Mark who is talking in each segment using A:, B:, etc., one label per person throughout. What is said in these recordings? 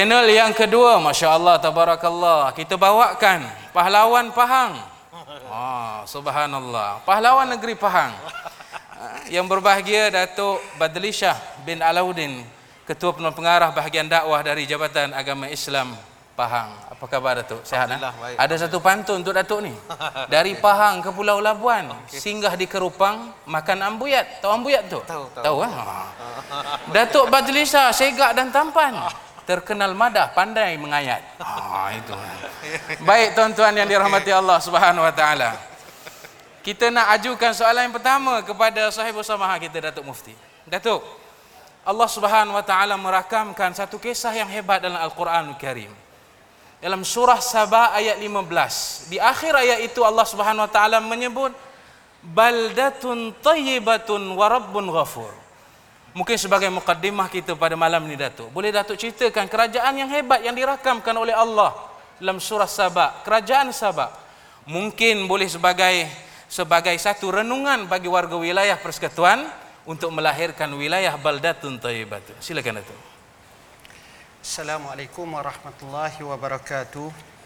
A: Panel yang kedua, Masya Allah, Tabarakallah. Kita bawakan pahlawan Pahang. Oh, subhanallah. Pahlawan negeri Pahang. Ah, Yang berbahagia Datuk Badli Shah bin Alauddin, Ketua Penuh Pengarah Bahagian Dakwah dari Jabatan Agama Islam Pahang. Apa khabar Datuk? Sehat? ah?
B: Baik.
A: Ada satu pantun untuk Datuk ni. Dari Pahang ke Pulau Labuan, singgah di Kerupang, makan ambuyat. Tahu ambuyat tu?
B: Tahu, tahu.
A: Tahu ah? Datuk Badli Shah, segak dan tampan. Terkenal madah, pandai mengayat. Ah, itu. Baik tuan-tuan yang dirahmati Allah Subhanahu wa taala. Kita nak ajukan soalan yang pertama kepada sahibul samahah kita Datuk Mufti. Datuk, Allah Subhanahu wa taala merakamkan satu kisah yang hebat dalam Al-Quranul Karim. Dalam surah Sabah ayat 15. Di akhir ayat itu Allah Subhanahu wa taala menyebut baldatun tayyibatun wa rabbun ghafur. Mungkin sebagai mukaddimah kita pada malam ni Datuk. Boleh Datuk ceritakan kerajaan yang hebat yang dirakamkan oleh Allah dalam surah Sabah, kerajaan Sabah. Mungkin boleh sebagai sebagai satu renungan bagi warga wilayah persekutuan untuk melahirkan wilayah baldatun tayyibatun. Silakan Datuk.
C: Assalamualaikum warahmatullahi wabarakatuh.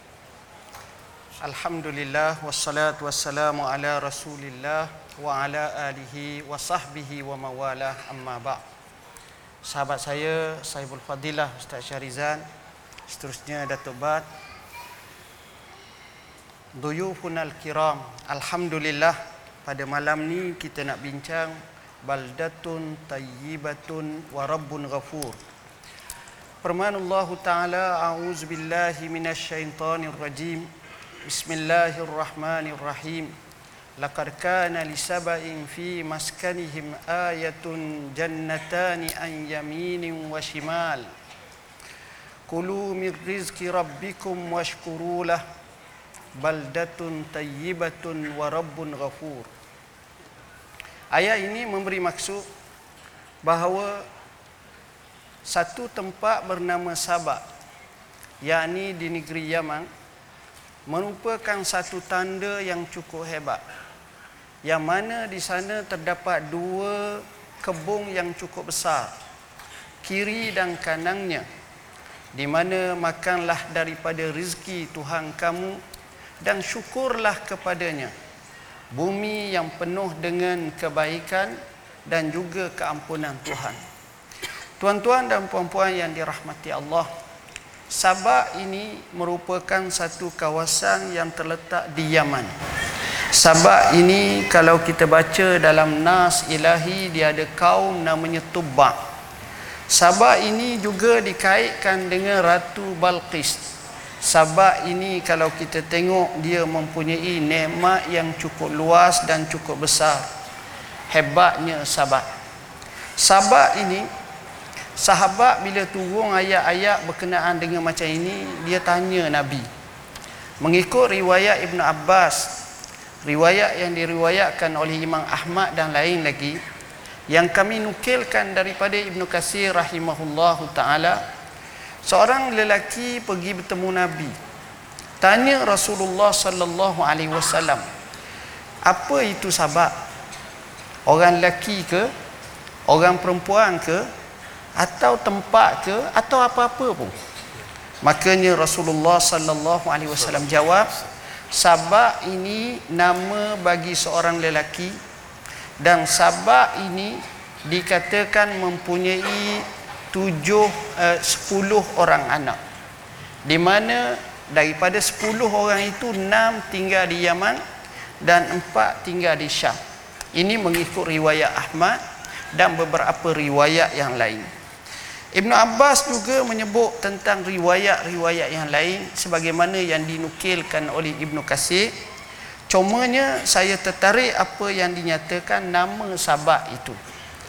C: Alhamdulillah wassalatu wassalamu ala Rasulillah wa ala alihi wa sahbihi wa mawalah amma ba'. Sahabat saya Saibul Fadilah Ustaz Syarizan, seterusnya Datuk Bat. Duyufunal kiram. Alhamdulillah pada malam ni kita nak bincang baldatun tayyibatun wa rabbun ghafur. Firman Allah Ta'ala A'udzu billahi minasyaitonir rajim Bismillahirrahmanirrahim. Laqad kana li saba'in fi maskanihim ayatun jannatani an yaminin wa shimal. Kulu min rizki rabbikum washkuru lah. Baldatun tayyibatun wa rabbun ghafur. Ayat ini memberi maksud bahawa satu tempat bernama Sabak yakni di negeri Yaman merupakan satu tanda yang cukup hebat. Yang mana di sana terdapat dua kebun yang cukup besar kiri dan kanannya di mana makanlah daripada rezeki Tuhan kamu dan syukurlah kepadanya. Bumi yang penuh dengan kebaikan dan juga keampunan Tuhan. Tuan-tuan dan puan-puan yang dirahmati Allah, Sabak ini merupakan satu kawasan yang terletak di Yaman. Sabak ini kalau kita baca dalam nas ilahi dia ada kaum namanya Tubba. Sabak ini juga dikaitkan dengan Ratu Balqis. Sabak ini kalau kita tengok dia mempunyai nikmat yang cukup luas dan cukup besar. Hebatnya Sabak. Sabak ini sahabat bila turun ayat-ayat berkenaan dengan macam ini dia tanya Nabi. Mengikut riwayat Ibn Abbas riwayat yang diriwayatkan oleh Imam Ahmad dan lain lagi yang kami nukilkan daripada Ibn Kasir rahimahullah ta'ala seorang lelaki pergi bertemu Nabi. Tanya Rasulullah sallallahu alaihi wasallam apa itu sahabat? Orang lelaki ke? Orang perempuan ke atau tempat ke atau apa-apa pun. Makanya Rasulullah sallallahu alaihi wasallam jawab sabak ini nama bagi seorang lelaki dan sabak ini dikatakan mempunyai tujuh uh, sepuluh orang anak. Di mana daripada sepuluh orang itu enam tinggal di Yaman dan empat tinggal di Syam. Ini mengikut riwayat Ahmad dan beberapa riwayat yang lain Ibn Abbas juga menyebut tentang riwayat-riwayat yang lain sebagaimana yang dinukilkan oleh Ibn Kasir. Cumanya saya tertarik apa yang dinyatakan nama sabak itu.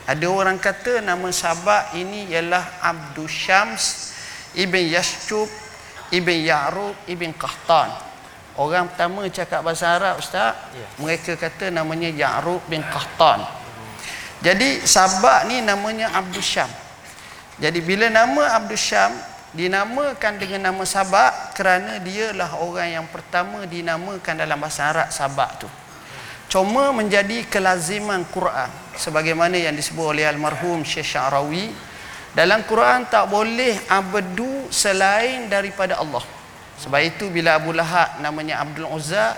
C: Ada orang kata nama sabak ini ialah Abdul Syams Ibn Yashub Ibn Ya'rub Ibn Qahtan. Orang pertama cakap bahasa Arab Ustaz,
B: Ya.
C: mereka kata namanya Ya'rub bin Qahtan. Jadi sabak ni namanya Abdul Syams. Jadi bila nama Abdul Syam dinamakan dengan nama Sabak kerana dialah orang yang pertama dinamakan dalam bahasa Arab Sabak tu. Cuma menjadi kelaziman Quran sebagaimana yang disebut oleh almarhum Syekh Syarawi Dalam Quran tak boleh abdu selain daripada Allah. Sebab itu bila Abu Lahab namanya Abdul Uzza,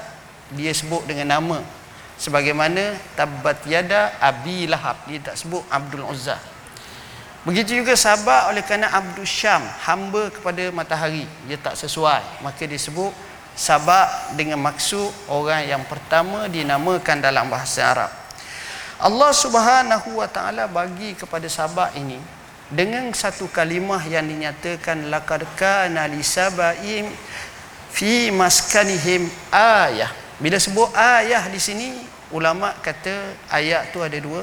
C: dia sebut dengan nama. Sebagaimana tabbat yada Abi Lahab. Dia tak sebut Abdul Uzza. Begitu juga sahabat oleh kerana Abdul Syam, hamba kepada matahari. Dia tak sesuai. Maka dia sebut sabak dengan maksud orang yang pertama dinamakan dalam bahasa Arab. Allah Subhanahu wa taala bagi kepada sabak ini dengan satu kalimah yang dinyatakan laqad kana lisabaim fi maskanihim ayah. Bila sebut ayah di sini ulama kata ayat tu ada dua.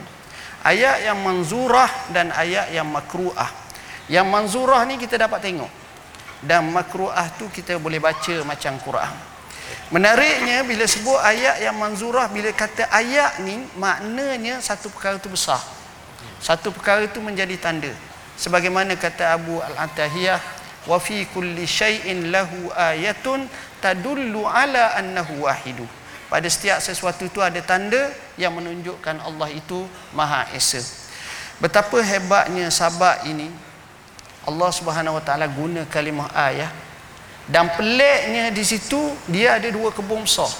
C: Ayat yang manzurah dan ayat yang makruah. Yang manzurah ni kita dapat tengok. Dan makruah tu kita boleh baca macam Quran. Menariknya bila sebut ayat yang manzurah bila kata ayat ni maknanya satu perkara itu besar. Satu perkara itu menjadi tanda. Sebagaimana kata Abu Al-Atahiyah wa fi kulli syai'in lahu ayatun tadullu ala annahu wahidu. Pada setiap sesuatu itu ada tanda yang menunjukkan Allah itu Maha Esa. Betapa hebatnya sahabat ini Allah Subhanahu Wa Taala guna kalimah ayat dan peliknya di situ dia ada dua kebun besar.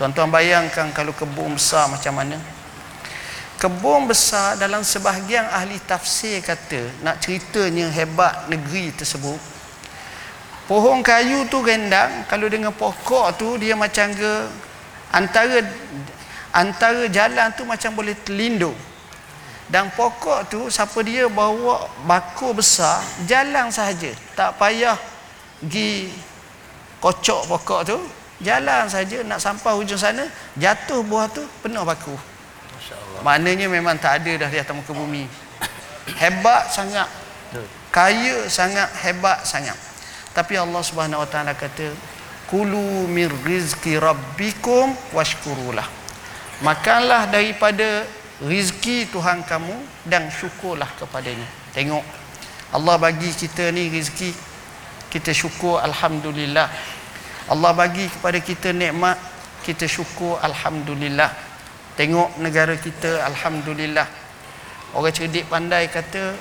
C: Tuan-tuan bayangkan kalau kebun besar macam mana? Kebun besar dalam sebahagian ahli tafsir kata nak ceritanya hebat negeri tersebut. Pohon kayu tu rendang kalau dengan pokok tu dia macam ke antara antara jalan tu macam boleh terlindung. Dan pokok tu siapa dia bawa bako besar jalan sahaja. Tak payah pergi kocok pokok tu. Jalan saja nak sampai hujung sana jatuh buah tu penuh baku. Maknanya memang tak ada dah di atas muka bumi. Hebat sangat. Kaya sangat hebat sangat. Tapi Allah Subhanahu Wa Taala kata kulu mir rizki rabbikum washkurulah. Makanlah daripada rizki Tuhan kamu dan syukurlah kepadanya. Tengok Allah bagi kita ni rizki kita syukur alhamdulillah. Allah bagi kepada kita nikmat kita syukur alhamdulillah. Tengok negara kita alhamdulillah. Orang cerdik pandai kata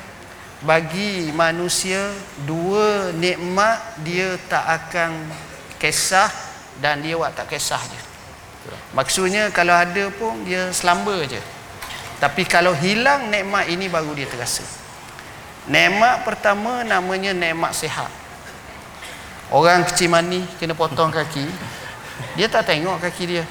C: bagi manusia dua nikmat dia tak akan kisah dan dia buat tak kisah je. Maksudnya kalau ada pun dia selamba je. Tapi kalau hilang nikmat ini baru dia terasa. Nikmat pertama namanya nikmat sihat. Orang kecil mani kena potong kaki. Dia tak tengok kaki dia.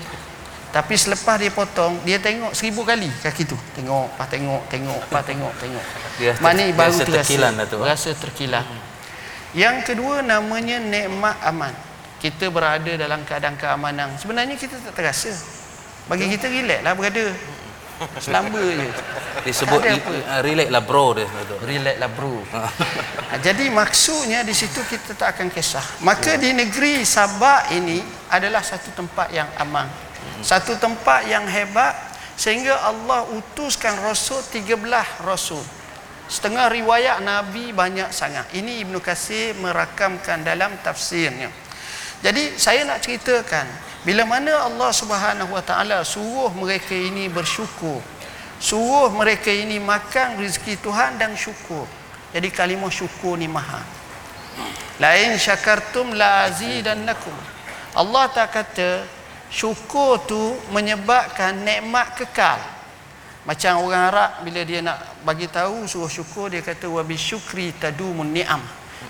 C: Tapi selepas dia potong Dia tengok seribu kali kaki tu. Tengok, pas tengok, tengok, pas tengok, tengok.
A: Dia
C: Mani baru
A: rasa
C: terasa.
A: terkilan tu.
C: Rasa terkilan. Yang kedua namanya nikmat aman Kita berada dalam keadaan keamanan Sebenarnya kita tak terasa Bagi kita relax lah berada Selamba je
A: Disebut uh, relax lah bro dia.
C: Relax lah bro Ha, Jadi maksudnya di situ kita tak akan kisah. Maka di negeri Sabak ini adalah satu tempat yang aman. Satu tempat yang hebat sehingga Allah utuskan rasul 13 rasul. Setengah riwayat Nabi banyak sangat. Ini Ibnu Kasir merakamkan dalam tafsirnya. Jadi saya nak ceritakan bila mana Allah Subhanahu Wa Taala suruh mereka ini bersyukur. Suruh mereka ini makan rezeki Tuhan dan syukur. Jadi kalimah syukur ni maha. Lain syakartum la azidannakum. Allah tak kata syukur tu menyebabkan nikmat kekal. Macam orang Arab bila dia nak bagi tahu suruh syukur dia kata wa bisyukri tadumun ni'am.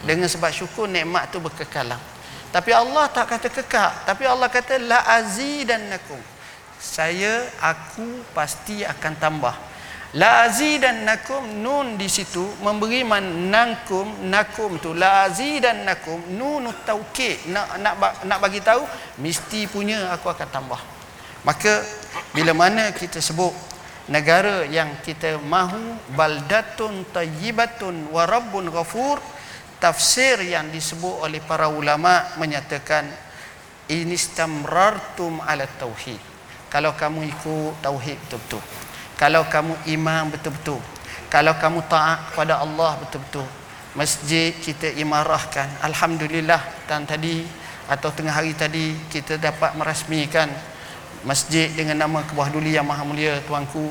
C: Dengan sebab syukur nikmat tu berkekalan. Tapi Allah tak kata kekal, tapi Allah kata la azidannakum. Saya aku pasti akan tambah. La azidannakum nun di situ memberi man nakum nakum tu la azidannakum nun taukid nak nak nak bagi tahu mesti punya aku akan tambah. Maka bila mana kita sebut negara yang kita mahu baldatun tayyibatun wa rabbun ghafur tafsir yang disebut oleh para ulama menyatakan inistamrartum ala tauhid. Kalau kamu ikut tauhid betul-betul. Kalau kamu iman betul-betul. Kalau kamu taat kepada Allah betul-betul. Masjid kita imarahkan. Alhamdulillah dan tadi atau tengah hari tadi kita dapat merasmikan masjid dengan nama Kebah Duli yang Maha Mulia tuanku.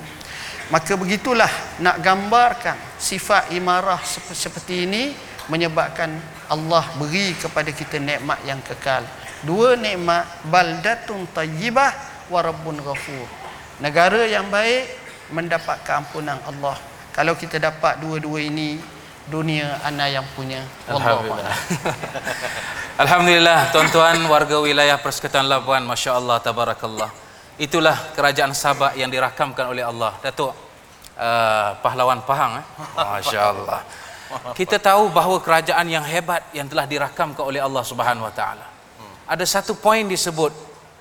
C: Maka begitulah nak gambarkan sifat imarah sep- seperti ini menyebabkan Allah beri kepada kita nikmat yang kekal. Dua nikmat baldatun tayyibah wa rabbun ghafur. Negara yang baik mendapat keampunan Allah. Kalau kita dapat dua-dua ini, dunia ana yang punya.
A: Alhamdulillah. Alhamdulillah tuan-tuan warga wilayah Persekutuan Labuan Masya Allah Tabarakallah Itulah kerajaan Sabak yang dirakamkan oleh Allah Datuk uh, pahlawan Pahang eh? Masya Allah Kita tahu bahawa kerajaan yang hebat yang telah dirakamkan oleh Allah Subhanahu Wa Taala. Ada satu poin disebut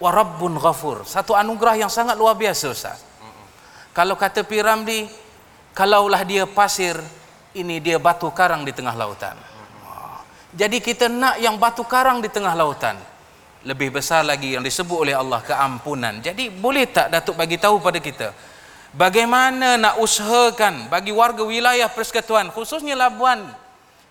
A: Warabbun ghafur. Satu anugerah yang sangat luar biasa Ustaz. Kalau kata Piramdi Kalaulah dia pasir Ini dia batu karang di tengah lautan. Jadi kita nak yang batu karang di tengah lautan. Lebih besar lagi yang disebut oleh Allah keampunan. Jadi boleh tak Datuk bagi tahu pada kita bagaimana nak usahakan bagi warga wilayah persekutuan khususnya Labuan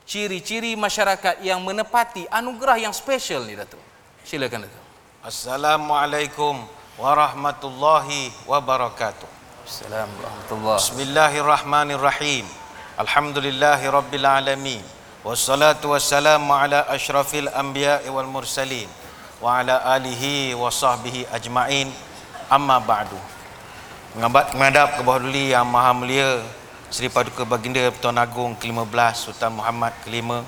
A: ciri-ciri masyarakat yang menepati anugerah yang special ni Datuk. Silakan Datuk.
B: Assalamualaikum warahmatullahi wabarakatuh.
A: Assalamualaikum warahmatullahi
B: Bismillahirrahmanirrahim. Alhamdulillahi rabbil alamin. Wassalatu wassalamu ala asyrafil anbiya'i wal mursalin wa ala alihi wa sahbihi ajma'in. Amma ba'du. Mengabat menghadap ke bawah duli yang maha mulia Seri Paduka Baginda Tuan Agong ke-15 Sultan Muhammad ke-5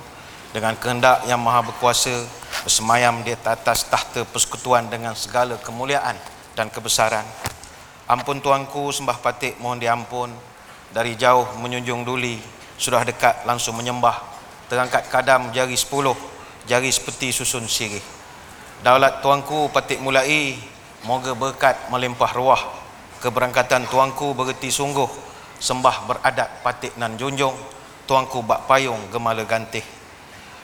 B: dengan kehendak yang maha berkuasa bersemayam di atas tahta persekutuan dengan segala kemuliaan dan kebesaran. Ampun tuanku sembah patik mohon diampun dari jauh menjunjung duli sudah dekat langsung menyembah terangkat kadam jari sepuluh jari seperti susun sirih. Daulat tuanku patik mulai moga berkat melimpah ruah keberangkatan tuanku bererti sungguh sembah beradat patik nan junjung. Tuanku bak payung gemala gantih.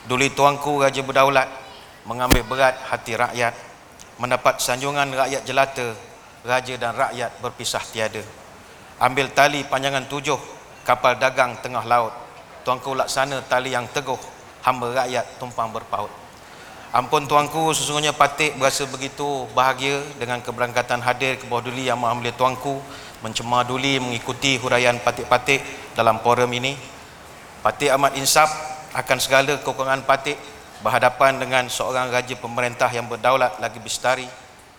B: Duli tuanku raja berdaulat mengambil berat hati rakyat mendapat sanjungan rakyat jelata raja dan rakyat berpisah tiada. Ambil tali panjangan tujuh kapal dagang tengah laut. Tuanku laksana tali yang teguh hamba rakyat tumpang berpaut Ampun tuanku sesungguhnya patik berasa begitu bahagia dengan keberangkatan hadir ke bawah duli yang maha mulia tuanku mencemar duli mengikuti huraian patik-patik dalam forum ini. Patik amat insaf akan segala kekurangan patik berhadapan dengan seorang raja pemerintah yang berdaulat lagi bestari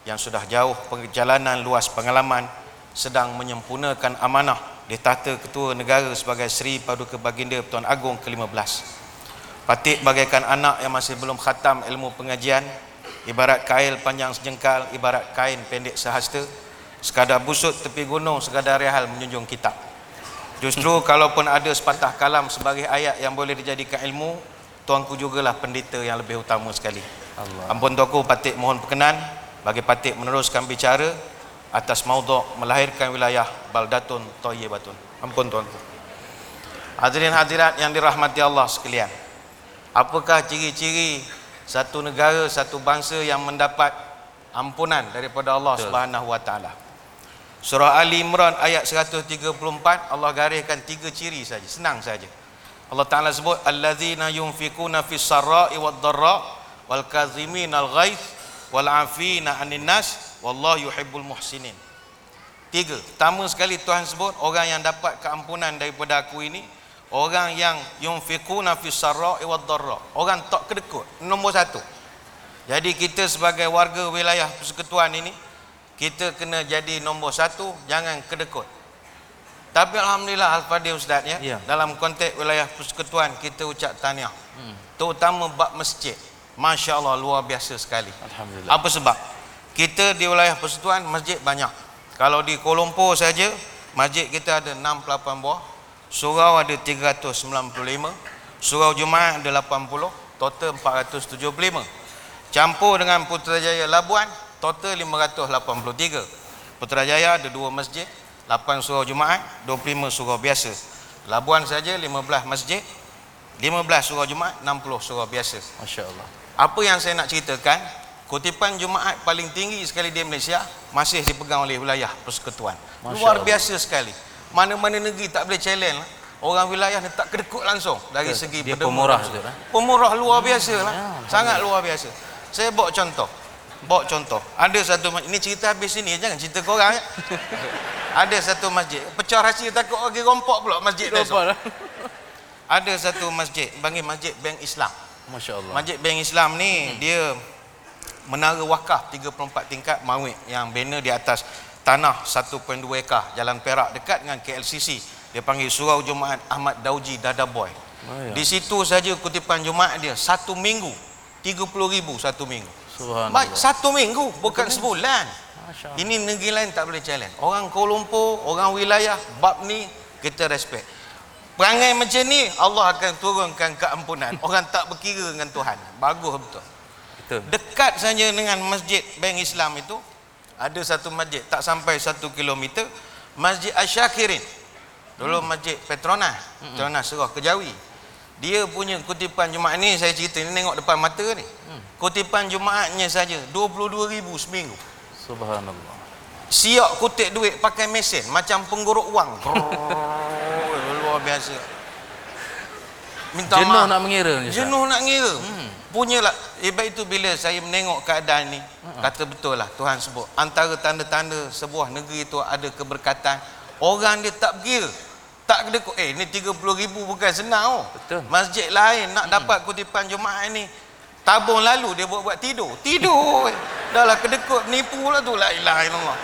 B: yang sudah jauh perjalanan luas pengalaman sedang menyempurnakan amanah di tahta ketua negara sebagai Seri Paduka Baginda Tuan Agong ke-15. Patik bagaikan anak yang masih belum khatam ilmu pengajian Ibarat kail panjang sejengkal Ibarat kain pendek sehasta Sekadar busut tepi gunung Sekadar rehal menjunjung kitab. Justru kalaupun ada sepatah kalam Sebagai ayat yang boleh dijadikan ilmu Tuanku jugalah pendeta yang lebih utama sekali.
A: Allah.
B: Ampun tuanku patik mohon perkenan Bagi patik meneruskan bicara Atas mauduk melahirkan wilayah Baldatun Toyibatun Ampun tuanku. Hadirin hadirat yang dirahmati Allah sekalian Apakah ciri-ciri satu negara, satu bangsa yang mendapat ampunan daripada Allah
A: Betul.
B: Subhanahu wa taala? Surah Ali Imran ayat 134 Allah gariskan tiga ciri saja, senang saja. Allah Taala sebut allazina yunfikuna fis sarai wad dharra wal kazimin al wal afina anin nas wallahu yuhibbul muhsinin. Tiga. Pertama sekali Tuhan sebut orang yang dapat keampunan daripada aku ini orang yang yunfikuna fis sarai wad dharra. Orang tak kedekut. Nombor satu. Jadi kita sebagai warga wilayah persekutuan ini kita kena jadi nombor satu jangan kedekut. Tapi alhamdulillah al-fadhil ustaz ya,
A: Ya.
B: dalam konteks wilayah persekutuan kita ucap tahniah. Hmm. Terutama bab masjid. Masya-Allah luar biasa sekali.
A: Alhamdulillah.
B: Apa sebab? Kita di wilayah persekutuan masjid banyak. Kalau di Kuala Lumpur saja masjid kita ada 68 buah, surau ada 395, surau Jumaat ada 80, total 475. Campur dengan Putrajaya Labuan, total 583. Putrajaya ada dua masjid, 8 surau Jumaat, 25 surau biasa. Labuan saja 15 masjid, 15 surau Jumaat, 60 surau biasa.
A: Masya Allah.
B: Apa yang saya nak ceritakan, kutipan Jumaat paling tinggi sekali di Malaysia masih dipegang oleh wilayah persekutuan.
A: Masya
B: Luar
A: Allah.
B: biasa sekali. Mana-mana negeri tak boleh challenge lah. Orang wilayah ni tak kedekut langsung dari
A: Betul.
B: segi
A: Dia pemurah tu, eh?
B: Pemurah luar biasa lah.
A: Ya,
B: Sangat luar biasa. Saya bawa contoh. Bawa contoh. Ada satu masjid. Ini cerita habis sini. Jangan cerita korang. Ya. Ada satu masjid. Pecah rahsia takut pergi rompok pula masjid esok.
A: Apa lah?
B: Ada satu masjid. Panggil Masjid Bank Islam.
A: Masya Allah.
B: Masjid Bank Islam ni hmm. dia menara wakaf 34 tingkat mawik yang banner di atas tanah 1.2 ekar Jalan Perak dekat dengan KLCC. Dia panggil Surau Jumaat Ahmad Dauji Dada Boy.
A: Oh.
B: Di situ saja kutipan Jumaat dia satu minggu 30 ribu satu minggu. Baik, satu minggu bukan sebulan. Ini negeri lain tak boleh challenge. Orang Kuala Lumpur, orang wilayah, bab ni kita respect. Perangai macam ni Allah akan turunkan keampunan. Orang tak berkira dengan Tuhan. Bagus betul.
A: Betul.
B: Dekat saja dengan masjid Bank Islam itu ada satu masjid tak sampai satu kilometer Masjid Asyakirin. Dulu masjid Petronas. Petronas Serah Kejawi. Dia punya kutipan Jumaat ni saya cerita ni tengok depan mata ni. Kutipan Jumaatnya saja 22,000 seminggu.
A: Subhanallah.
B: Siap kutip duit pakai mesin macam pengguruk wang. Brrrr, Luar biasa. Minta
A: Jenuh
B: maaf.
A: nak mengira ni.
B: Jenuh nak ngira. Hmm. Punyalah. Sebab itu bila saya menengok keadaan ni, kata betul lah Tuhan sebut. Antara tanda-tanda sebuah negeri itu ada keberkatan, orang dia tak berkira. Tak kedekut. Eh, ni 30 ribu bukan senang oh.
A: Betul.
B: Masjid lain nak dapat kutipan Jumaat ni. Tabung lalu dia buat-buat tidur. Tidur. Dah lah kedekut. Nipu lah tu. La ilaha illallah.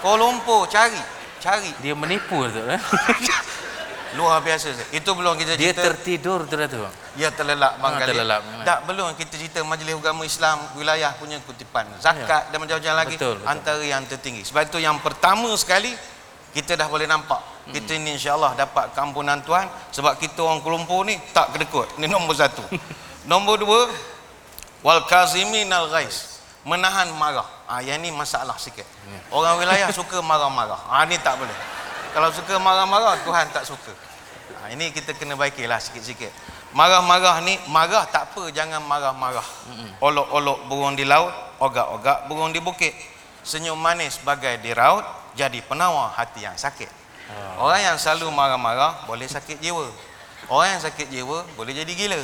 B: Kuala Lumpur cari. Cari.
A: Dia menipu tu eh.
B: Luar biasa. Itu belum kita
A: Dia
B: cerita.
A: tertidur tu tu.
B: Ya terlelap bang kali.
A: terlelap.
B: Tak belum kita cerita Majlis Agama Islam wilayah punya kutipan. Zakat dan macam-macam lagi
A: Ya. Betul, betul.
B: antara yang tertinggi. Sebab itu yang pertama sekali kita dah boleh nampak.
A: Hmm.
B: Kita ni insya-Allah dapat keampunan Tuhan sebab kita orang Kuala Lumpur ni tak kedekut. Ni nombor satu. nombor dua wal kaziminal ghais. Menahan marah. Ah yang ni masalah sikit.
A: Ya.
B: Orang wilayah suka marah-marah. Ah ni tak boleh. Kalau suka marah-marah Tuhan tak suka. Ha, ini kita kena baikilah sikit-sikit. Marah-marah ni, marah tak apa, jangan marah-marah. Olok-olok burung di laut, ogak-ogak burung di bukit. Senyum manis bagai di raut, jadi penawar hati yang sakit. Orang yang selalu marah-marah boleh sakit jiwa. Orang yang sakit jiwa boleh jadi gila.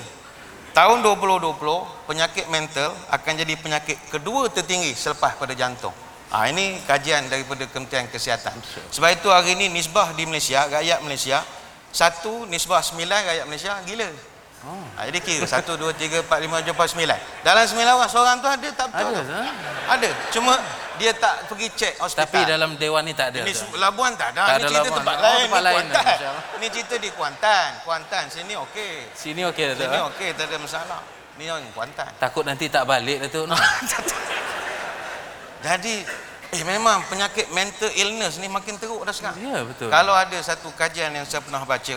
B: Tahun 2020, penyakit mental akan jadi penyakit kedua tertinggi selepas pada jantung. Ha, ini kajian daripada Kementerian Kesihatan. Sebab itu hari ini nisbah di Malaysia, rakyat Malaysia, satu nisbah sembilan rakyat Malaysia gila.
A: Oh.
B: Ha, jadi kira satu, dua, tiga, empat, lima, tujuh, empat, sembilan. Dalam sembilan orang, seorang tu ada tak betul?
A: Ada,
B: tu?
A: Ustaz.
B: Ada. Cuma dia tak pergi cek hospital.
A: Tapi dalam dewan ni tak ada.
B: Ini Labuan tak ada.
A: Tak
B: Ini
A: ada
B: cerita
A: Labuan.
B: tempat
A: Oh,
B: lain.
A: tempat
B: Ini
A: lain,
B: Kuantan. Ini cerita di Kuantan. Kuantan sini okey.
A: Sini okey Datuk.
B: Sini okey, tak ada masalah. Ni orang Kuantan.
A: Takut nanti tak balik Datuk. No.
B: Jadi eh memang penyakit mental illness ni makin teruk dah sekarang.
A: Ya, betul.
B: Kalau ada satu kajian yang saya pernah baca,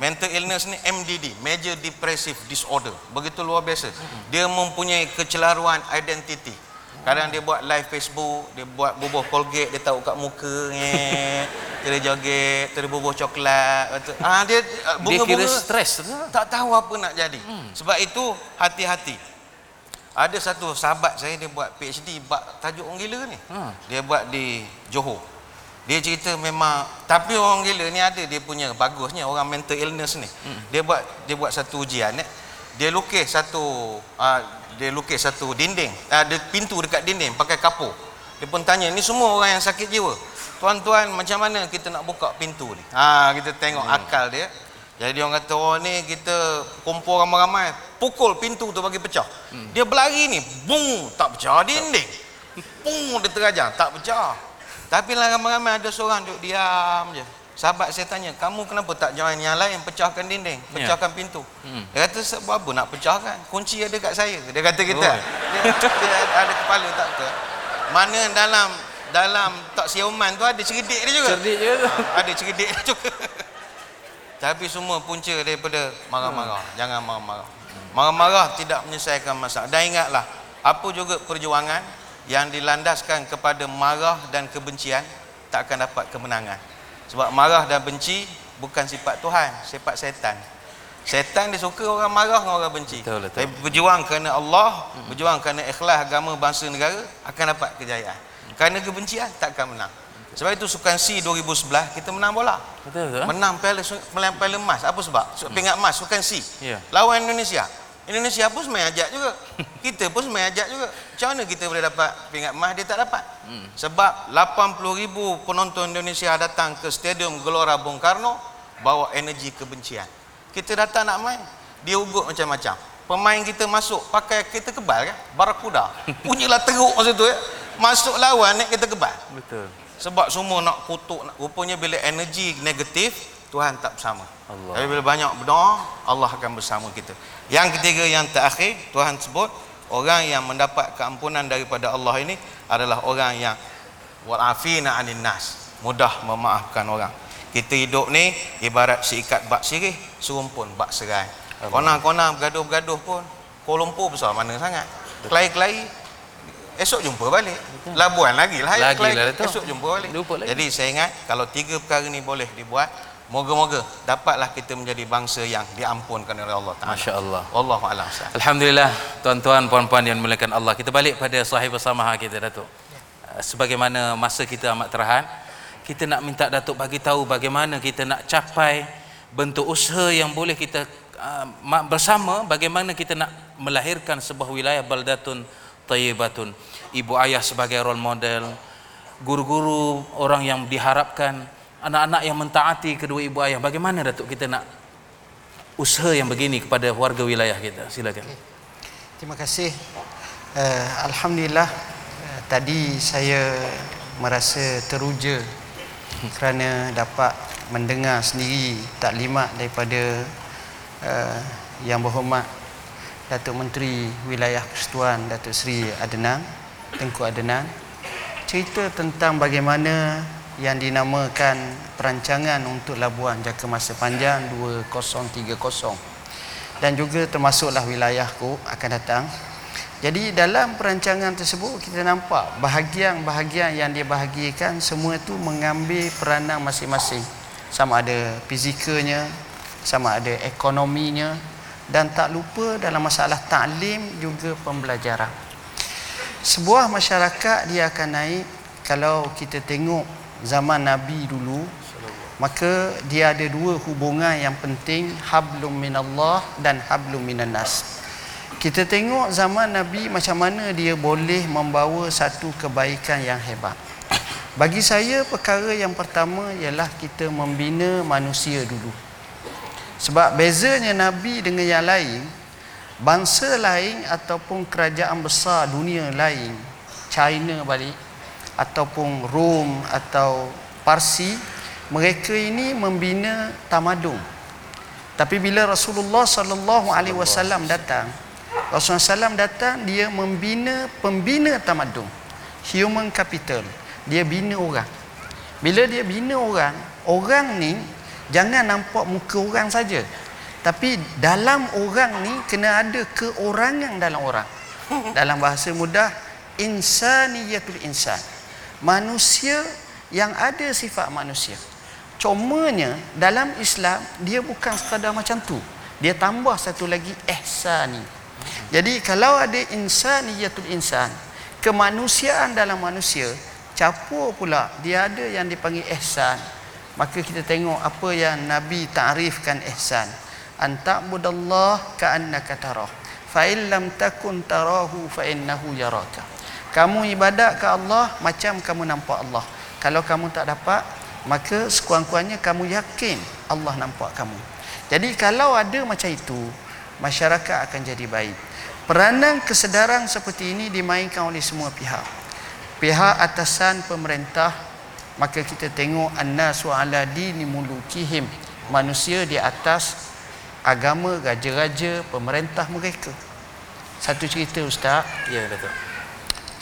B: mental illness ni MDD, major depressive disorder. Begitu luar biasa. Dia mempunyai kecelaruan identiti. Kadang dia buat live Facebook, dia buat bubuh Colgate, dia tahu kat muka nge, dia joget, dia bubuh coklat. Ah dia ah,
A: Dia kira
B: bunga-bunga
A: stres tu.
B: tak tahu apa nak jadi. Sebab itu hati-hati. Ada satu sahabat saya dia buat PhD bab tajuk orang gila ni.
A: Ha.
B: Dia buat di Johor. Dia cerita memang tapi orang gila ni ada dia punya bagusnya orang mental illness ni. Dia buat dia buat satu ujian eh. Dia lukis satu uh, dia lukis satu dinding, uh, ada pintu dekat dinding pakai kapur. Dia pun tanya, ni semua orang yang sakit jiwa. Tuan-tuan macam mana kita nak buka pintu ni? Ha, kita tengok akal dia. Jadi dia orang kata, oh ni kita kumpul ramai-ramai, pukul pintu tu bagi pecah. Dia berlari ni, bung, tak pecah dinding. Bung, dia terajang, tak pecah. Tapi lah ramai-ramai ada seorang duduk diam je. Sahabat saya tanya, kamu kenapa tak join yang lain pecahkan dinding,
A: Ya.
B: pecahkan pintu?
A: Hmm.
B: Dia kata, sebab apa nak pecahkan? Kunci ada kat saya. Dia kata kita.
A: Oh.
B: Dia, dia ada kepala tak betul. Mana dalam dalam tak siuman tu ada cerdik dia juga.
A: Cerdik je tu.
B: ada cerdik dia juga. Tapi semua punca daripada marah-marah.
A: Hmm.
B: Jangan marah-marah. Marah-marah tidak menyelesaikan masalah. Dan ingatlah, apa juga perjuangan yang dilandaskan kepada marah dan kebencian tak akan dapat kemenangan. Sebab marah dan benci bukan sifat Tuhan, sifat setan. Setan dia suka orang marah dengan orang benci.
A: Betul, betul.
B: Tapi berjuang kerana Allah, berjuang kerana ikhlas agama bangsa negara akan dapat kejayaan. Kerana kebencian tak akan menang. Sebab itu Sukan C 2011 kita menang bola.
A: Betul betul.
B: Menang piala menang piala emas. Apa sebab? Sebab peringkat emas Sukan C.
A: Ya.
B: Lawan Indonesia. Indonesia pun semai ajak juga. Kita pun semai ajak juga. Macam mana kita boleh dapat pingat emas dia tak dapat? Hmm. Sebab 80 ribu penonton Indonesia datang ke Stadium Gelora Bung Karno bawa energi kebencian. Kita datang nak main, dia ugut macam-macam. Pemain kita masuk pakai kita kebal kan? Barakuda. Punyalah teruk masa tu ya. Masuk lawan naik kita kebal.
A: Betul.
B: Sebab semua nak kutuk nak, rupanya bila energi negatif Tuhan tak bersama.
A: Allah.
B: Tapi bila banyak berdoa, Allah akan bersama kita. Yang ketiga yang terakhir Tuhan sebut orang yang mendapat keampunan daripada Allah ini adalah orang yang walafina 'anil nas, mudah memaafkan orang. Kita hidup ni ibarat seikat bak sirih, serumpun bak serai. Kona-kona bergaduh-bergaduh pun Kuala Lumpur besar mana sangat. Kelai-kelai esok jumpa balik. Labuan lagi lah.
A: Lagi lah tu.
B: Esok jumpa balik.
A: Lupa lagi.
B: Jadi saya ingat kalau tiga perkara ni boleh dibuat, moga-moga dapatlah kita menjadi bangsa yang diampunkan oleh Allah Taala.
A: Masya Allah.
B: Wallahu a'lam.
A: Alhamdulillah tuan-tuan puan-puan yang dimuliakan Allah. Kita balik pada sahih bersama kita Datuk. Uh, Sebagaimana masa kita amat terhad, kita nak minta Datuk bagi tahu bagaimana kita nak capai bentuk usaha yang boleh kita uh, ma- bersama bagaimana kita nak melahirkan sebuah wilayah baldatun tayyibatun. Ibu ayah sebagai role model, guru-guru orang yang diharapkan, anak-anak yang mentaati kedua ibu ayah. Bagaimana Datuk kita nak usaha yang begini kepada warga wilayah kita? Silakan.
C: Terima kasih. Uh, Alhamdulillah uh, tadi saya merasa teruja kerana dapat mendengar sendiri taklimat daripada uh, yang berhormat Datuk Menteri Wilayah Persekutuan Datuk Seri Adenan Tengku Adenan cerita tentang bagaimana yang dinamakan perancangan untuk Labuan Jangka Masa Panjang 2030 dan juga termasuklah wilayahku akan datang. Jadi dalam perancangan tersebut kita nampak bahagian-bahagian yang dia bahagikan semua itu mengambil peranan masing-masing. Sama ada fizikalnya, sama ada ekonominya dan tak lupa dalam masalah taklim juga pembelajaran. Sebuah masyarakat dia akan naik kalau kita tengok zaman Nabi dulu maka dia ada dua hubungan yang penting hablum minallah dan hablum minan nas. Kita tengok zaman Nabi macam mana dia boleh membawa satu kebaikan yang hebat. Bagi saya perkara yang pertama ialah kita membina manusia dulu. Sebab bezanya Nabi dengan yang lain, bangsa lain ataupun kerajaan besar dunia lain, China balik ataupun Rom atau Parsi, mereka ini membina tamadun. Tapi bila Rasulullah sallallahu alaihi wasallam datang, Rasulullah SAW datang dia membina pembina tamadun, human capital. Dia bina orang. Bila dia bina orang, orang ni jangan nampak muka orang saja. Tapi dalam orang ni kena ada keorangan dalam orang. Dalam bahasa mudah insaniyatul insan. Manusia yang ada sifat manusia. Cumanya dalam Islam dia bukan sekadar macam tu. Dia tambah satu lagi ihsani. Jadi kalau ada insaniyatul insan, kemanusiaan dalam manusia, capur pula dia ada yang dipanggil ihsan. Maka kita tengok apa yang Nabi ta'rifkan ihsan. Anta'budallah ka'annaka tarah. Fa lam takun tarahu fa innahu yaraka. Kamu ibadat ke Allah macam kamu nampak Allah. Kalau kamu tak dapat, maka sekurang-kurangnya kamu yakin Allah nampak kamu. Jadi kalau ada macam itu, masyarakat akan jadi baik. Peranan kesedaran seperti ini dimainkan oleh semua pihak. Pihak atasan pemerintah, maka kita tengok annasu ala dini mulukihim. Manusia di atas agama raja-raja pemerintah mereka. Satu cerita ustaz,
A: Ya, Datuk.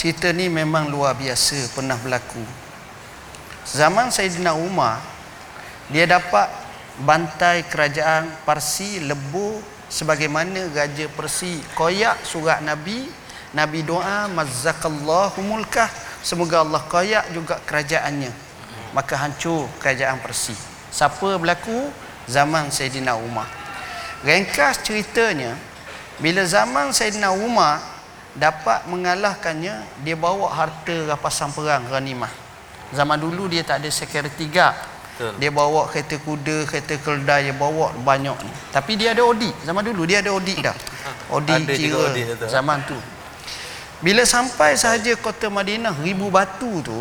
C: cerita ni memang luar biasa pernah berlaku. Zaman Sayyidina Umar dia dapat bantai kerajaan Parsi lebur sebagaimana raja Persi koyak surat Nabi Nabi doa mazzakallahu mulkah semoga Allah koyak juga kerajaannya. Maka hancur kerajaan Persi siapa berlaku? Zaman Sayyidina Umar. Ringkas ceritanya bila zaman Sayyidina Umar dapat mengalahkannya dia bawa harta rampasan perang ghanimah. Zaman dulu dia tak ada security guard
A: Betul.
C: dia bawa kereta kuda kereta keldai dia bawa banyak ni tapi dia ada audit. Zaman dulu dia ada audit dah.
A: Juga
C: kira
A: betul.
C: zaman tu. Bila sampai sahaja kota Madinah ribu batu tu,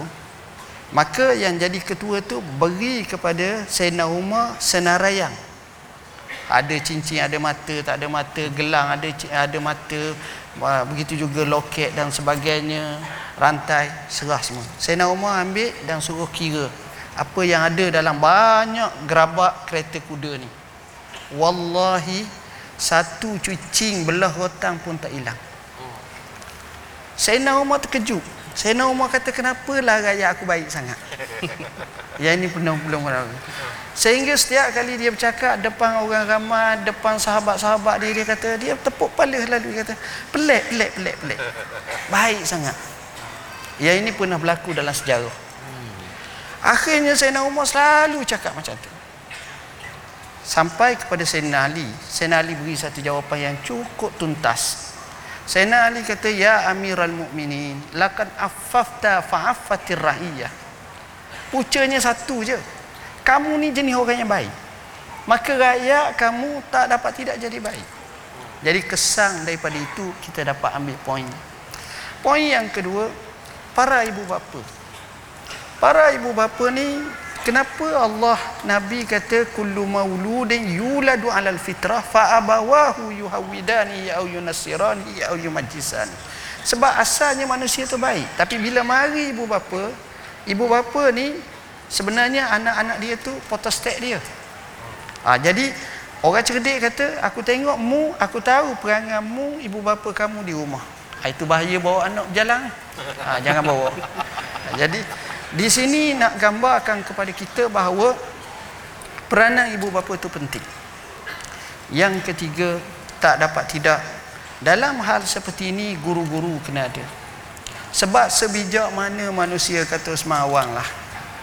C: maka yang jadi ketua tu beri kepada Sayyidina Umar senarayang. Ada cincin, ada mata, tak ada mata, gelang, ada ada mata, begitu juga loket dan sebagainya, rantai, serah semua. Sayyidina Umar ambil dan suruh kira apa yang ada dalam banyak gerabak kereta kuda ni. Wallahi satu cucing belah rotang pun tak hilang. Sayyidina Umar terkejut. Sayyidina Umar kata kenapalah rakyat aku baik sangat. yang ini pernah belum pernah. Sehingga setiap kali dia bercakap depan orang ramai, depan sahabat-sahabat dia, dia kata, dia tepuk kepala lalu dia kata, pelik, pelik, pelik, pelik. Baik sangat. Yang ini pernah berlaku dalam sejarah. Akhirnya Sayyidina Umar selalu cakap macam tu. Sampai kepada Sayyidina Ali. Sayyidina Ali beri satu jawapan yang cukup tuntas. Sayyidina Ali kata, Ya Amiral Mukminin, lakan affafta fa'affatir rahiyah. Pucanya satu je. Kamu ni jenis orang yang baik. Maka rakyat kamu tak dapat tidak jadi baik. Jadi kesang daripada itu kita dapat ambil poin. Poin yang kedua, para ibu bapa. Para ibu bapa ni kenapa Allah Nabi kata kullu mauludin yuladu alal fitrah fa abawahu yuhawidani au yunassirani au yumajjisani. Sebab asalnya manusia tu baik, tapi bila mari ibu bapa, ibu bapa ni sebenarnya anak-anak dia tu potostek dia. Ha, jadi orang cerdik kata aku tengok mu, aku tahu perangai mu ibu bapa kamu di rumah. Ha, itu bahaya bawa anak berjalan. Ha, jangan bawa. Ha, jadi di sini nak gambarkan kepada kita bahawa peranan ibu bapa itu penting. Yang ketiga, tak dapat tidak dalam hal seperti ini guru-guru kena ada. Sebab sebijak mana manusia kata Usman Awang lah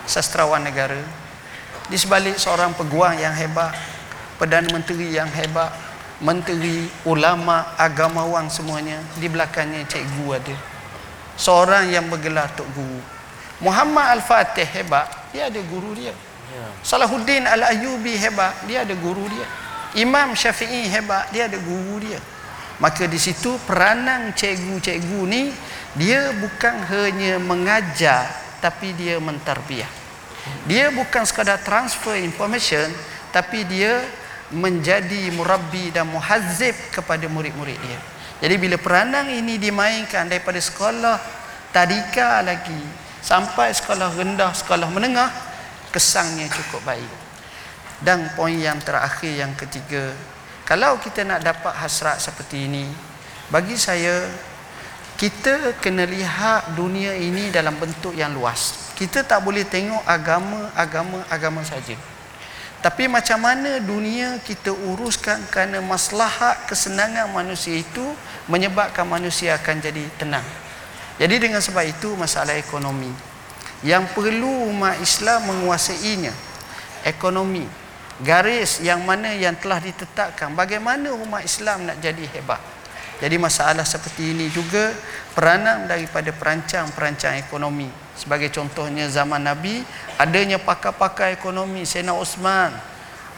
C: sastrawan negara di sebalik seorang peguam yang hebat Perdana Menteri yang hebat Menteri, ulama, agamawan semuanya Di belakangnya cikgu ada Seorang yang bergelar Tok Guru Muhammad Al-Fatih hebat Dia ada guru dia. Salahuddin Al-Ayubi hebat Dia ada guru dia. Imam Syafi'i hebat Dia ada guru dia. Maka di situ peranan cikgu-cikgu ni Dia bukan hanya mengajar Tapi dia mentarbiah. Dia bukan sekadar transfer information Tapi dia menjadi murabbi dan muhazzib kepada murid-murid dia. Jadi bila peranan ini dimainkan daripada sekolah tadika lagi sampai sekolah rendah, sekolah menengah, kesangnya cukup baik. Dan poin yang terakhir yang ketiga, kalau kita nak dapat hasrat seperti ini, bagi saya kita kena lihat dunia ini dalam bentuk yang luas. Kita tak boleh tengok agama, agama, agama saja. Tapi macam mana dunia kita uruskan kerana maslahat kesenangan manusia itu menyebabkan manusia akan jadi tenang. Jadi dengan sebab itu masalah ekonomi yang perlu umat Islam menguasainya. Ekonomi, garis yang mana yang telah ditetapkan bagaimana umat Islam nak jadi hebat. Jadi masalah seperti ini juga peranan daripada perancang-perancang ekonomi. Sebagai contohnya zaman Nabi, adanya pakar-pakar ekonomi Sayyidina Osman,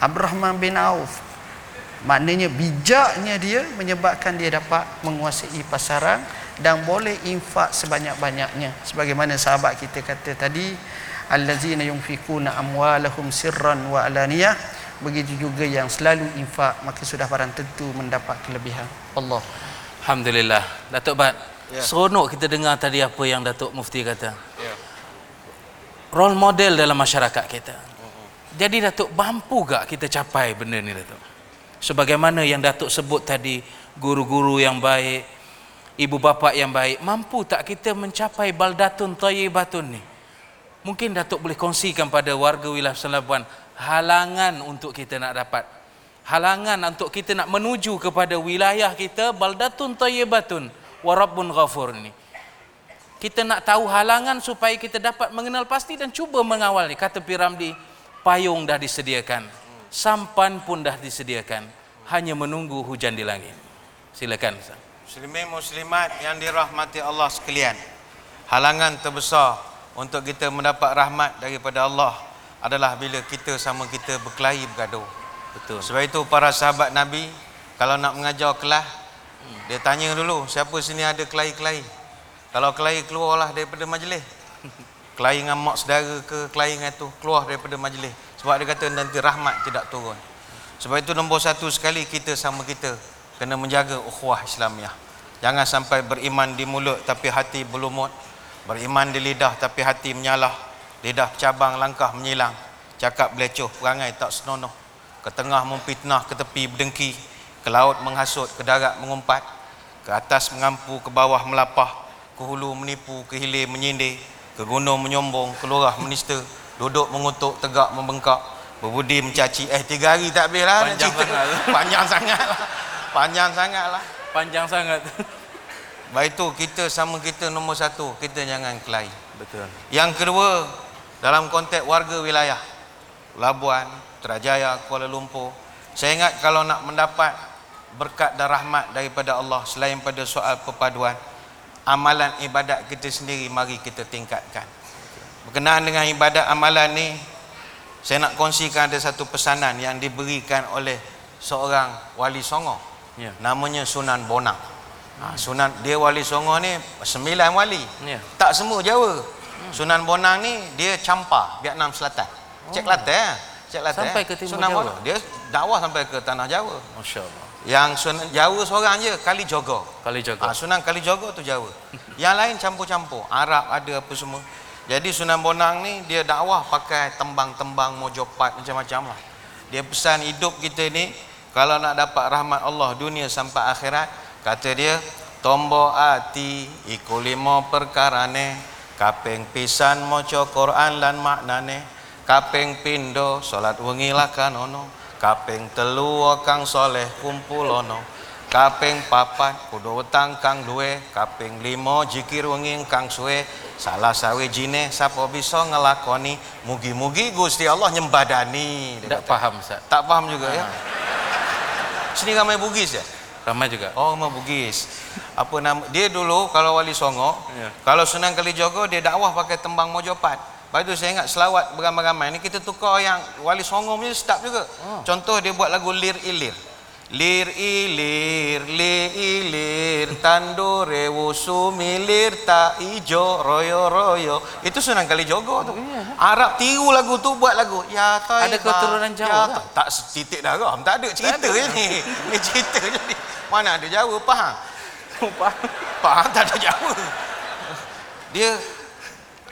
C: Abdurrahman bin Auf. Maknanya bijaknya dia menyebabkan dia dapat menguasai pasaran dan boleh infak sebanyak-banyaknya. Sebagaimana sahabat kita kata tadi, allazina yunfikuna amwalahum sirran wa alaniyah begitu juga yang selalu infak maka sudah barang tentu mendapat kelebihan Allah
A: Alhamdulillah. Datuk Bat,
B: Ya.
A: seronok kita dengar tadi apa yang Datuk Mufti kata.
B: Ya.
A: Role model dalam masyarakat kita. Jadi Datuk mampu gak kita capai benda ni Datuk? Sebagaimana yang Datuk sebut tadi, guru-guru yang baik, ibu bapa yang baik, mampu tak kita mencapai baldatun thayyibatun ni? Mungkin Datuk boleh kongsikan pada warga wilayah Selabuan halangan untuk kita nak dapat halangan untuk kita nak menuju kepada wilayah kita baldatun thayyibatun wa rabbun ghafur ni. Kita nak tahu halangan supaya kita dapat mengenal pasti dan cuba mengawal ni. Kata Piramdi, payung dah disediakan. Sampan pun dah disediakan. Hanya menunggu hujan di langit. Silakan Ustaz.
B: Muslimin muslimat yang dirahmati Allah sekalian. Halangan terbesar untuk kita mendapat rahmat daripada Allah adalah bila kita sama kita berkelahi bergaduh.
A: Betul.
B: Sebab itu para sahabat Nabi kalau nak mengajar kelas Dia tanya dulu, siapa sini ada kelahi-kelahi? Kalau kelahi keluarlah daripada majlis. Kelahi dengan mak saudara ke kelahi dengan tu keluar daripada majlis. Sebab dia kata nanti rahmat tidak turun. Sebab itu nombor satu sekali kita sama kita kena menjaga ukhuwah Islamiah. Jangan sampai beriman di mulut tapi hati berlumut. Beriman di lidah tapi hati menyalah. Lidah cabang langkah menyilang. Cakap belecoh perangai tak senonoh. Ke tengah memfitnah, ke tepi berdengki. Ke laut menghasut, ke darat mengumpat. Ke atas mengampu, ke bawah melapah. Ke hulu menipu, ke hilir menyindir. Ke gunung menyombong, ke lurah menista. Duduk mengutuk, tegak membengkak. Berbudi mencaci. Eh, tiga hari tak habis lah
A: Panjang sangat.
B: Panjang sangat lah. Panjang sangat lah.
A: Panjang sangat.
B: Baik itu kita sama kita nombor satu. Kita jangan kelahi.
A: Betul.
B: Yang kedua, dalam konteks warga wilayah. Labuan, Terajaya, Kuala Lumpur. Saya ingat kalau nak mendapat berkat dan rahmat daripada Allah selain pada soal perpaduan, amalan ibadat kita sendiri mari kita tingkatkan. Berkenaan dengan ibadat amalan ni, saya nak kongsikan ada satu pesanan yang diberikan oleh seorang wali songo.
A: Ya.
B: Namanya Sunan Bonang. Ha, Sunan dia wali songo ni sembilan wali.
A: Ya.
B: Tak semua Jawa. Sunan Bonang ni dia Champa, Vietnam Selatan. Cek Kelantan eh. Cek Kelantan.
A: Sampai
B: eh.
A: ke timur
B: Sunan
A: Jawa?
B: Bonang. Dia dakwah sampai ke tanah Jawa.
A: Masya Allah.
B: Yang Sunan Jawa seorang je Kali Jogo.
A: Kali jaga.
B: Ha, Sunan Kali Jogo tu Jawa. Yang lain campur-campur. Arab ada apa semua. Jadi Sunan Bonang ni dia dakwah pakai tembang-tembang mojopat macam-macam lah. Dia pesan hidup kita ni kalau nak dapat rahmat Allah dunia sampai akhirat kata dia tombo ati iku lima perkarane kaping pisan maca Quran lan maknane kaping pindo salat wengi lakanono kaping telu kang soleh kumpulono kaping papat kudu utang kang duwe. Kaping limo jikir wengi kang suwe. Salah sawe jine sapa bisa ngelakoni? Mugi-mugi Gusti Allah nyembadani
A: Tak
B: kata.
A: faham Ustaz.
B: tak paham juga ya sini ramai Bugis ya
A: Ramai juga.
B: Oh, rumah Bugis. Apa nama? Dia dulu kalau Wali Songo,
A: Ya.
B: kalau Sunan Kalijogo dia dakwah pakai tembang mojopat. Lepas tu saya ingat selawat beramai-ramai ni kita tukar yang Wali Songo punya start juga.
A: Oh.
B: Contoh dia buat lagu Lir Ilir. Lir ilir, li ilir, tandure wusu milir tak ijo, royo royo. Itu Sunan Kalijogo tu. Arab tiru lagu tu buat lagu. Ya
A: iya. Ada keturunan Jawa
B: ya,
A: tak?
B: tak, tak setitik daram. Tak ada cerita je ni. Ni cerita je ni. Mana ada Jawa faham? Faham tak ada Jawa. Dia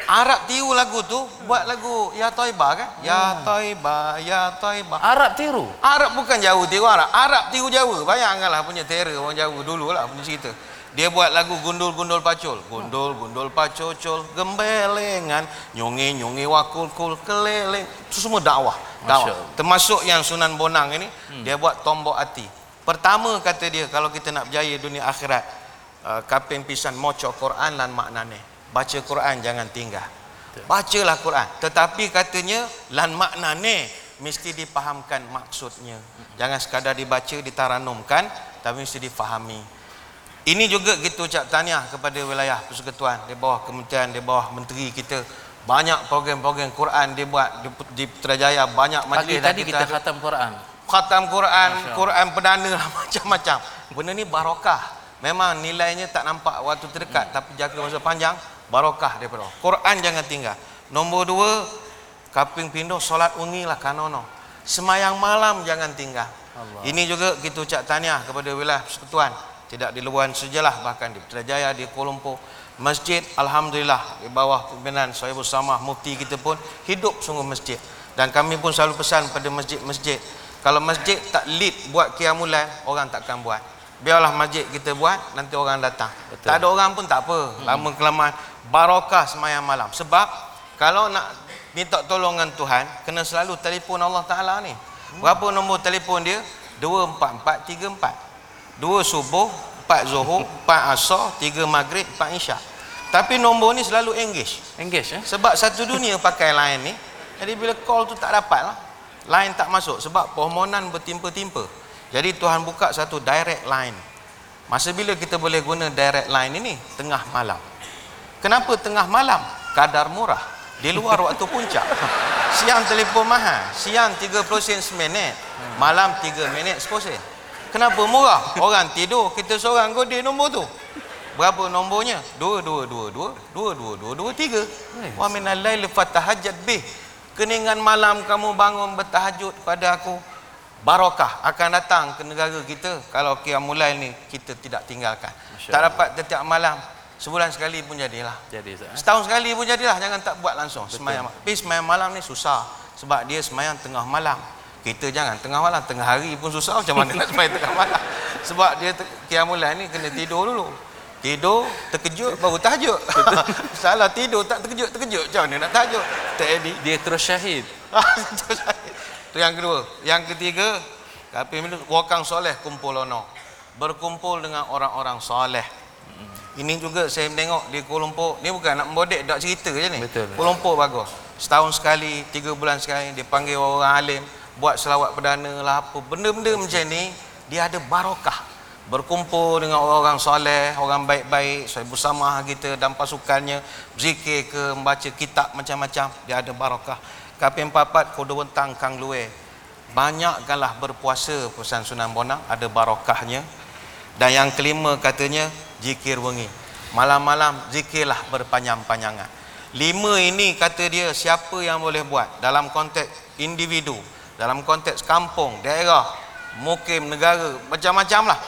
B: Arab tiru lagu tu buat lagu Ya Taibah kan? Ya Taibah, Ya Taibah.
A: Arab tiru.
B: Arab bukan Jawa tiru Arab. Arab tiru Jawa. Bayangkanlah punya terror orang Jawa dulu lah punya cerita. Dia buat lagu gundul-gundul pacul. Gundul-gundul pacul, gembelengan, nyungi-nyungi wakul-kul keleleng. Itu semua dakwah. Dakwah. Termasuk yang Sunan Bonang ini, dia buat tombok hati. Pertama kata dia, kalau kita nak berjaya dunia akhirat, uh, kaping pisan moco Quran lan maknane. Baca Quran jangan tinggal. Bacalah Quran. Tetapi katanya lan maknane mesti dipahamkan maksudnya. Jangan sekadar dibaca, ditaranumkan, tapi mesti difahami. Ini juga kita ucap tahniah kepada wilayah persekutuan di bawah kementerian, di bawah menteri kita. Banyak program-program Quran dibuat di, di Putrajaya, banyak majlis dah
A: tadi kita
B: ada
A: khatam Quran.
B: khatam Quran. Quran perdana macam-macam. Benda ni barakah. Memang nilainya tak nampak waktu terdekat tapi jaga masa panjang barakah daripada Allah. Quran jangan tinggal. Nombor dua, kaping pindo solat ungi lah kanono. Semayang malam jangan tinggal.
A: Allah.
B: Ini juga kita ucap tahniah kepada wilayah persekutuan. Tidak di luar sejalah bahkan di Putrajaya, di Kuala Lumpur. Masjid Alhamdulillah di bawah pimpinan Sohibul Samah Mufti kita pun hidup sungguh masjid. Dan kami pun selalu pesan pada masjid-masjid. Kalau masjid tak lead buat kiamulan, orang takkan buat. Biarlah masjid kita buat, nanti orang datang.
A: Betul.
B: Tak ada orang pun tak apa. Lama kelamaan barakah semayang malam. Sebab kalau nak minta tolongan Tuhan, kena selalu telefon Allah Taala ni. Berapa nombor telefon dia? 24434. 2 subuh, 4 zuhur, 4 asar, 3 maghrib, 4 isyak. Tapi nombor ni selalu engage.
A: Engage eh?
B: Sebab satu dunia pakai line ni. Jadi bila call tu tak dapat lah. Line tak masuk sebab permohonan bertimpa-timpa. Jadi Tuhan buka satu direct line. Masa bila kita boleh guna direct line ini? Tengah malam. Kenapa tengah malam? Kadar murah. Di luar waktu puncak. Siang telefon mahal. Siang 30 sen seminit. Malam 3 minit 10 sen. Kenapa murah? Orang tidur, kita seorang godeh nombor tu. Berapa nombornya? Dua, dua, dua, dua, dua, dua, dua, dua, tiga. Wa minal lail fatahajjat bih. Keningan malam kamu bangun bertahajud pada aku. Barakah akan datang ke negara kita kalau qiyamul lail ni kita tidak tinggalkan. Tak dapat setiap malam. Sebulan sekali pun jadilah.
A: Jadi Ustaz. eh?
B: Setahun sekali pun jadilah jangan tak buat langsung semayang. Tapi semayang malam ni susah sebab dia semayang tengah malam. Kita jangan tengah malam, tengah hari pun susah macam mana nak semayang tengah malam. Sebab dia qiyamul ni kena tidur dulu. Tidur, terkejut baru tahajud. Salah tidur tak terkejut, terkejut. Macam mana nak tahajud? Tak edit.
A: Dia terus syahid.
B: Itu yang kedua. Yang ketiga, minum wakang soleh kumpul ono. Berkumpul dengan orang-orang soleh. Ini juga saya tengok di Kuala Lumpur. Ni bukan nak membodek, tak cerita je ni.
A: Betul.
B: Kuala Lumpur bagus. Setahun sekali, tiga bulan sekali, dia panggil orang alim. Buat selawat perdana lah apa. Benda-benda macam ni, dia ada barokah. Berkumpul dengan orang-orang soleh, orang baik-baik, saya bersama kita dan pasukannya. Zikir ke, membaca kitab macam-macam. Dia ada barokah. Kaping papat, kodo wentang kang luwe. Banyakkanlah berpuasa pesan Sunan Bonang, ada barokahnya. Dan yang kelima katanya zikir wengi. Malam-malam zikirlah berpanjang-panjangan. Lima ini kata dia siapa yang boleh buat dalam konteks individu, dalam konteks kampung, daerah, mukim, negara, macam-macam lah.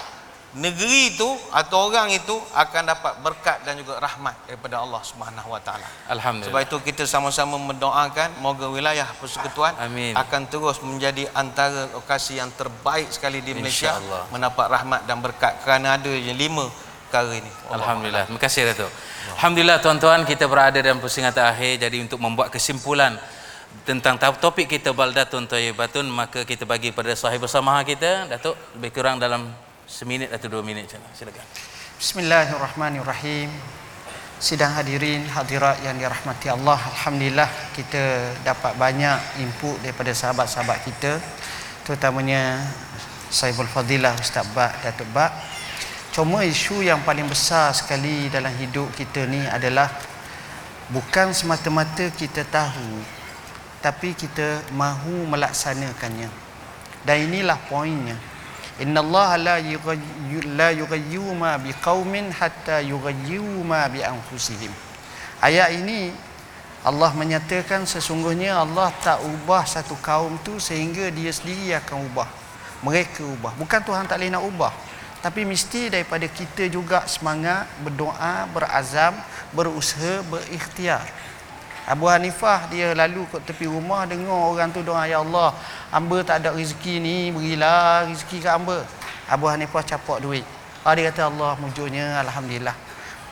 B: Negeri itu atau orang itu akan dapat berkat dan juga rahmat daripada Allah Subhanahu Wa Taala.
A: Alhamdulillah.
B: Sebab itu kita sama-sama mendoakan moga wilayah persekutuan
A: Amin.
B: akan terus menjadi antara lokasi yang terbaik sekali di Malaysia mendapat rahmat dan berkat kerana ada je lima perkara ini.
A: Alhamdulillah. Terima kasih Datuk. Alhamdulillah tuan-tuan kita berada dalam persingatan akhir jadi untuk membuat kesimpulan tentang topik kita baldatun thayyibatun maka kita bagi pada sahib bersama kita Datuk lebih kurang dalam seminit atau dua minit saja. Silakan.
C: Bismillahirrahmanirrahim. Sidang hadirin hadirat yang dirahmati Allah, alhamdulillah kita dapat banyak input daripada sahabat-sahabat kita terutamanya Saiful Fadilah Ustaz Bak Datuk Bak. Cuma isu yang paling besar sekali dalam hidup kita ni adalah bukan semata-mata kita tahu tapi kita mahu melaksanakannya. Dan inilah poinnya. Inna Allah la yughayyu ma biqaumin hatta yughayyu ma bi anfusihim. Ayat ini Allah menyatakan sesungguhnya Allah tak ubah satu kaum tu sehingga dia sendiri akan ubah. Mereka ubah. Bukan Tuhan tak boleh nak ubah. Tapi mesti daripada kita juga semangat berdoa, berazam, berusaha, berikhtiar. Abu Hanifah dia lalu kat tepi rumah dengar orang tu doa ya Allah hamba tak ada rezeki ni berilah rezeki kat hamba. Abu Hanifah capak duit. Ah, dia kata Allah mujurnya Alhamdulillah.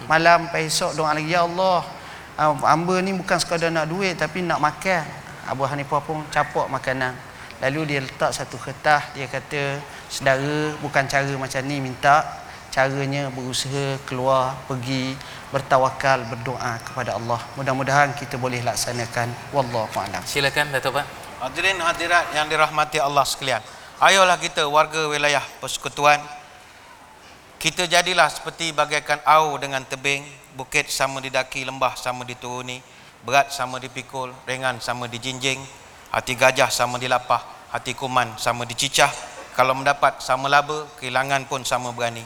C: Malam esok doa lagi ya Allah ah, hamba ni bukan sekadar nak duit tapi nak makan. Abu Hanifah pun capak makanan. Lalu dia letak satu kertas dia kata saudara bukan cara macam ni minta. Caranya berusaha keluar pergi bertawakal berdoa kepada Allah. Mudah-mudahan kita boleh laksanakan. Wallahu a'lam.
A: Silakan Datuk Pak.
B: Hadirin hadirat yang dirahmati Allah sekalian. Ayolah kita warga wilayah persekutuan. Kita jadilah seperti bagaikan au dengan tebing, bukit sama didaki, lembah sama dituruni, berat sama dipikul, ringan sama dijinjing, hati gajah sama dilapah, hati kuman sama dicicah, kalau mendapat sama laba, kehilangan pun sama berani.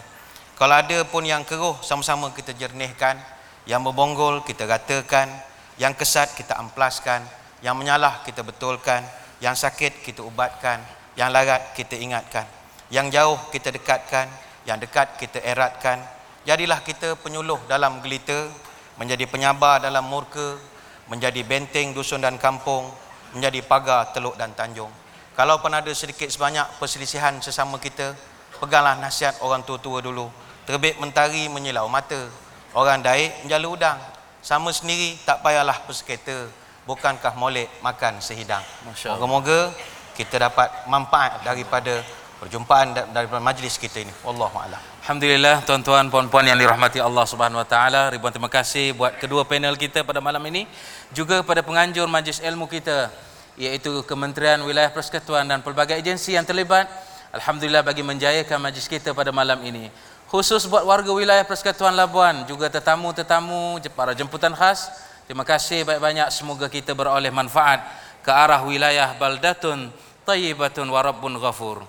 B: Kalau ada pun yang keruh, sama-sama kita jernihkan, yang berbonggol kita ratakan, yang kesat kita amplaskan, yang menyalah kita betulkan, yang sakit kita ubatkan, yang larat kita ingatkan, yang jauh kita dekatkan, yang dekat kita eratkan. Jadilah kita penyuluh dalam gelita, menjadi penyabar dalam murka, menjadi benteng dusun dan kampung, menjadi pagar teluk dan tanjung. Kalau pun ada sedikit sebanyak perselisihan sesama kita, peganglah nasihat orang tua-tua dulu. Terbit mentari menyilau mata. Orang daik menjala udang. Sama sendiri tak payahlah berseketa. Bukankah molek makan sehidang. Moga-moga kita dapat manfaat daripada perjumpaan da- daripada majlis kita ini. Wallahu a'lam.
A: Alhamdulillah tuan-tuan puan-puan yang dirahmati Allah Subhanahu wa taala. Ribuan terima kasih buat kedua panel kita pada malam ini juga pada penganjur majlis ilmu kita iaitu Kementerian Wilayah Persekutuan dan pelbagai agensi yang terlibat Alhamdulillah bagi menjayakan majlis kita pada malam ini. Khusus buat warga wilayah Persekutuan Labuan juga tetamu-tetamu para jemputan khas terima kasih banyak-banyak. Semoga kita beroleh manfaat ke arah wilayah Baldatun Tayyibatun Warabbun Ghafur.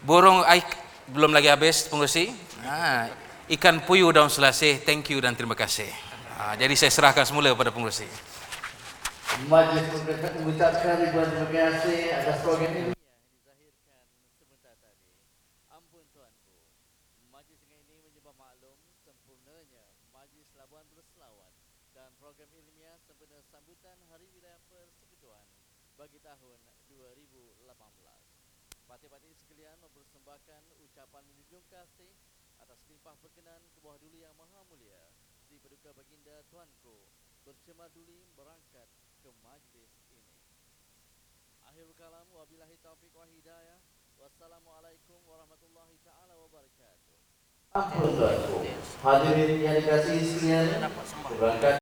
A: Burung aik belum lagi habis pengurusi ha, ikan puyuh daun selasih thank you dan terima kasih. Ha, jadi saya serahkan semula kepada pengurusi
D: Majlis Pemerintahan Mutatakan dibuat berkasi atas program ini. hadirin yang dikasihi sekalian berangkat